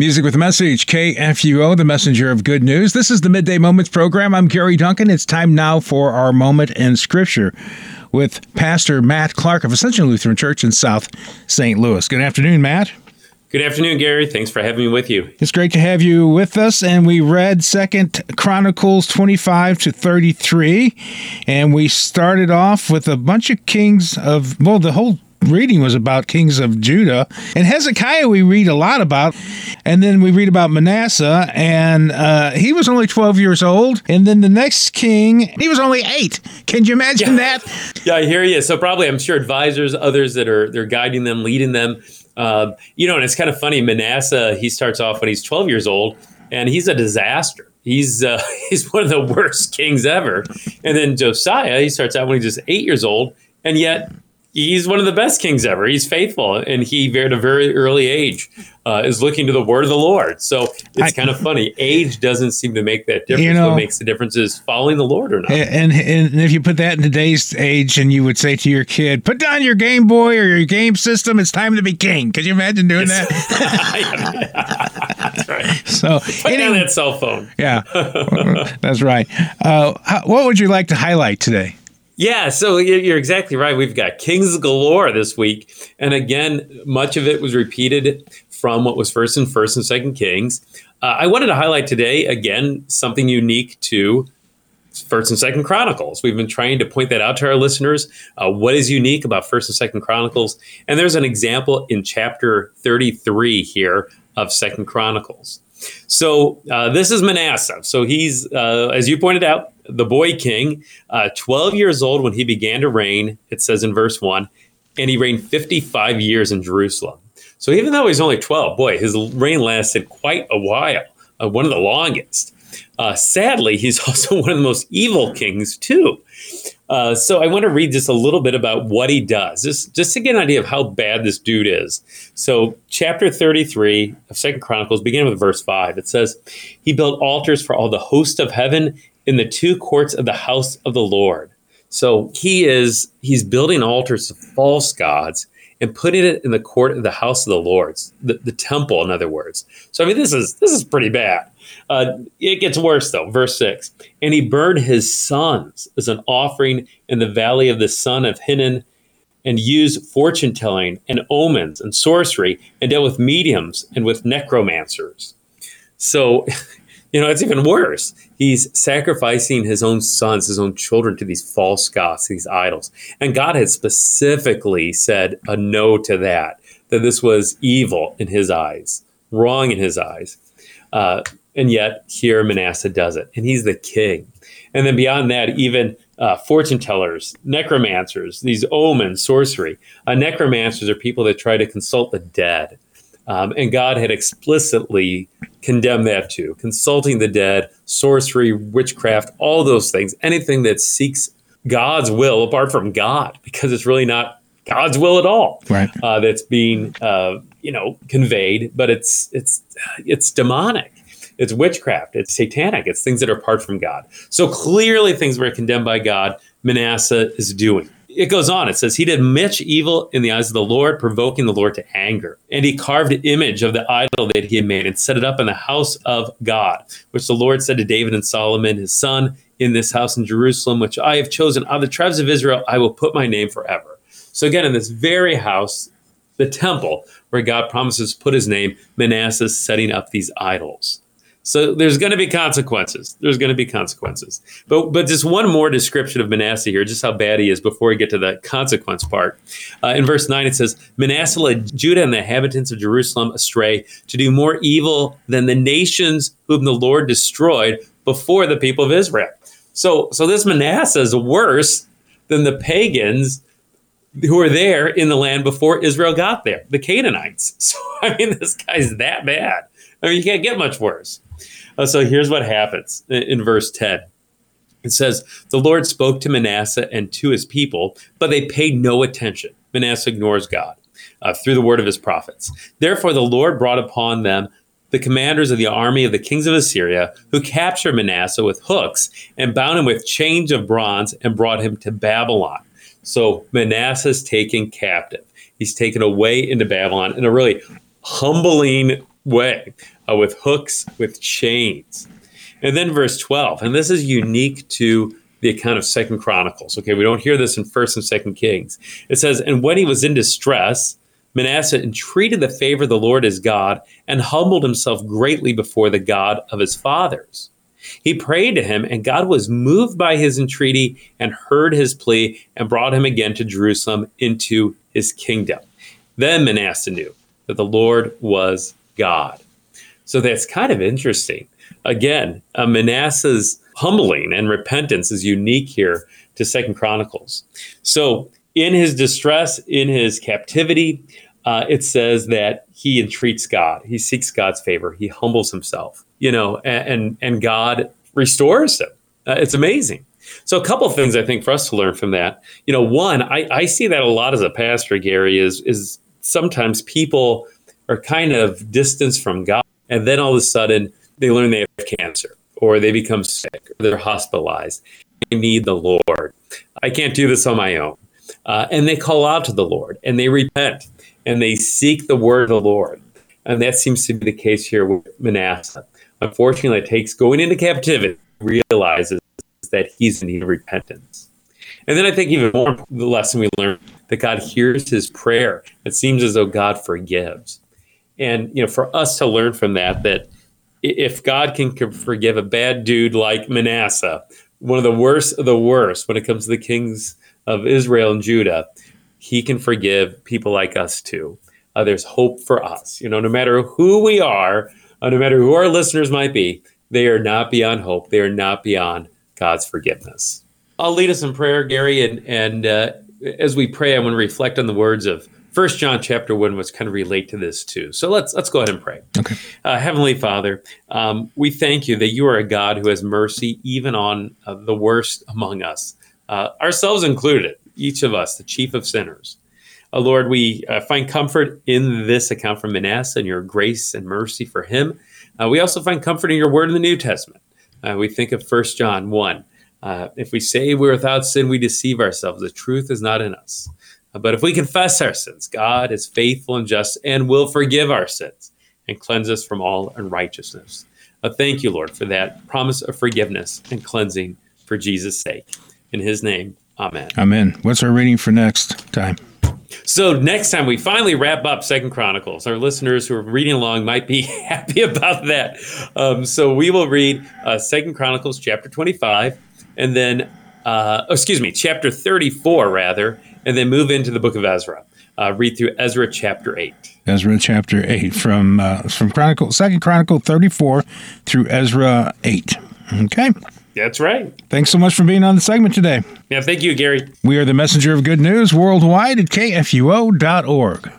Music with a message, KFUO, the messenger of good news. This is the Midday Moments program. I'm Gary Duncan. It's time now for our moment in Scripture with Pastor Matt Clark of Ascension Lutheran Church in South St. Louis. Good afternoon, Matt. Good afternoon, Gary. Thanks for having me with you. It's great to have you with us. And we read Second Chronicles 25 to 33. And we started off with a bunch of kings of, well, the whole reading was about kings of Judah. And Hezekiah, we read a lot about. And then we read about Manasseh, and uh, he was only 12 years old. And then the next king, he was only eight. Can you imagine yeah. that? Yeah, I hear you. So, probably, I'm sure advisors, others that are they're guiding them, leading them. Uh, you know, and it's kind of funny. Manasseh, he starts off when he's 12 years old, and he's a disaster. He's uh, he's one of the worst kings ever. And then Josiah, he starts out when he's just eight years old, and yet he's one of the best kings ever. He's faithful, and he, at a very early age, uh, is looking to the word of the Lord. So it's I, kind of funny. Age doesn't seem to make that difference. You know, what makes the difference is following the Lord or not. And, and if you put that in today's age, and you would say to your kid, "Put down your Game Boy or your game system. It's time to be king." Could you imagine doing that? that's right. So put anyway, down that cell phone. Yeah, that's right. Uh, what would you like to highlight today? Yeah, so you're exactly right. We've got Kings galore this week, and again, much of it was repeated from what was first and first and second Kings. Uh, I wanted to highlight today again something unique to First and Second Chronicles. We've been trying to point that out to our listeners. Uh, what is unique about First and Second Chronicles? And there's an example in chapter 33 here of Second Chronicles. So uh, this is Manasseh. So he's, uh, as you pointed out, the boy king, uh, 12 years old when he began to reign, it says in verse 1, and he reigned 55 years in Jerusalem. So even though he's only 12, boy, his reign lasted quite a while, uh, one of the longest. Uh, sadly, he's also one of the most evil kings, too. Uh, so I want to read just a little bit about what he does, just, just to get an idea of how bad this dude is. So, chapter 33 of Second Chronicles, beginning with verse 5, it says, He built altars for all the host of heaven in the two courts of the house of the Lord. So he is he's building altars to false gods and putting it in the court of the house of the Lord's, the, the temple, in other words. So I mean, this is this is pretty bad. Uh, it gets worse though. Verse six, and he burned his sons as an offering in the valley of the son of Hinnom, and used fortune telling and omens and sorcery, and dealt with mediums and with necromancers. So You know, it's even worse. He's sacrificing his own sons, his own children to these false gods, these idols. And God had specifically said a no to that, that this was evil in his eyes, wrong in his eyes. Uh, and yet here Manasseh does it, and he's the king. And then beyond that, even uh, fortune tellers, necromancers, these omens, sorcery. Uh, necromancers are people that try to consult the dead. Um, and God had explicitly condemned that too. Consulting the dead, sorcery, witchcraft, all those things, anything that seeks God's will apart from God, because it's really not God's will at all. Right. Uh, that's being, uh, you know, conveyed, but it's it's it's demonic. It's witchcraft. It's satanic. It's things that are apart from God. So clearly, things were condemned by God. Manasseh is doing it goes on. It says, He did much evil in the eyes of the Lord, provoking the Lord to anger. And he carved an image of the idol that he had made and set it up in the house of God, which the Lord said to David and Solomon, his son, in this house in Jerusalem, which I have chosen out of the tribes of Israel, I will put my name forever. So again, in this very house, the temple where God promises to put his name, Manasseh setting up these idols. So there's going to be consequences. There's going to be consequences. But but just one more description of Manasseh here, just how bad he is before we get to the consequence part. Uh, in verse 9, it says, Manasseh led Judah and the inhabitants of Jerusalem astray to do more evil than the nations whom the Lord destroyed before the people of Israel. So, so this Manasseh is worse than the pagans who were there in the land before Israel got there, the Canaanites. So, I mean, this guy's that bad. I mean, you can't get much worse. Uh, so here's what happens in, verse 10. It says, The Lord spoke to Manasseh and to his people, but they paid no attention. Manasseh ignores God uh, through the word of his prophets. Therefore, the Lord brought upon them the commanders of the army of the kings of Assyria, who captured Manasseh with hooks and bound him with chains of bronze and brought him to Babylon. So Manasseh's taken captive. He's taken away into Babylon in a really humbling way uh, with hooks, with chains. And then verse 12, and this is unique to the account of Second Chronicles. Okay, we don't hear this in First and Second Kings. It says, And when he was in distress, Manasseh entreated the favor of the Lord his God and humbled himself greatly before the God of his fathers. He prayed to him, and God was moved by his entreaty and heard his plea and brought him again to Jerusalem into his kingdom. Then Manasseh knew that the Lord was God. So that's kind of interesting. Again, uh, Manasseh's humbling and repentance is unique here to Second Chronicles. So in his distress, in his captivity, uh, it says that he entreats God. He seeks God's favor. He humbles himself, you know, and and, and God restores him. Uh, it's amazing. So a couple of things I think for us to learn from that. You know, one, I, I see that a lot as a pastor, Gary, is is sometimes people are kind of distanced from God, and then all of a sudden they learn they have cancer, or they become sick, or they're hospitalized. They need the Lord. I can't do this on my own. Uh, and they call out to the Lord and they repent and they seek the word of the Lord. And that seems to be the case here with Manasseh. Unfortunately, it takes going into captivity, realizes that he's in need of repentance. And then I think even more the lesson we learn that God hears his prayer. It seems as though God forgives. And you know, for us to learn from that, that if God can forgive a bad dude like Manasseh, one of the worst of the worst when it comes to the kings of Israel and Judah, he can forgive people like us too. Uh, there's hope for us. You know, no matter who we are, uh, no matter who our listeners might be, they are not beyond hope. They are not beyond God's forgiveness. I'll lead us in prayer, Gary, and and uh, as we pray, I want to reflect on the words of First John chapter one, was kind of relate to this too. So let's let's go ahead and pray. Okay. Uh, Heavenly Father, um, we thank you that you are a God who has mercy even on uh, the worst among us, uh, ourselves included. Each of us, the chief of sinners. Uh, Lord, we uh, find comfort in this account from Manasseh and your grace and mercy for him. Uh, we also find comfort in your word in the New Testament. we think of First John one. if we say we're without sin, we deceive ourselves. The truth is not in us. But if we confess our sins, God is faithful and just and will forgive our sins and cleanse us from all unrighteousness. Uh, thank you, Lord, for that promise of forgiveness and cleansing for Jesus' sake. In his name, amen. Amen. What's our reading for next time? So next time we finally wrap up Second Chronicles, our listeners who are reading along might be happy about that. Um, so we will read uh, Second Chronicles chapter twenty-five, and then uh, excuse me, chapter thirty-four rather, and then move into the book of Ezra. Uh, read through Ezra chapter eight. Ezra chapter eight from uh, from Chronicle Second Chronicle thirty four through Ezra eight. Okay. That's right. Thanks so much for being on the segment today. Yeah, thank you, Gary. We are the messenger of good news worldwide at kfuo.org.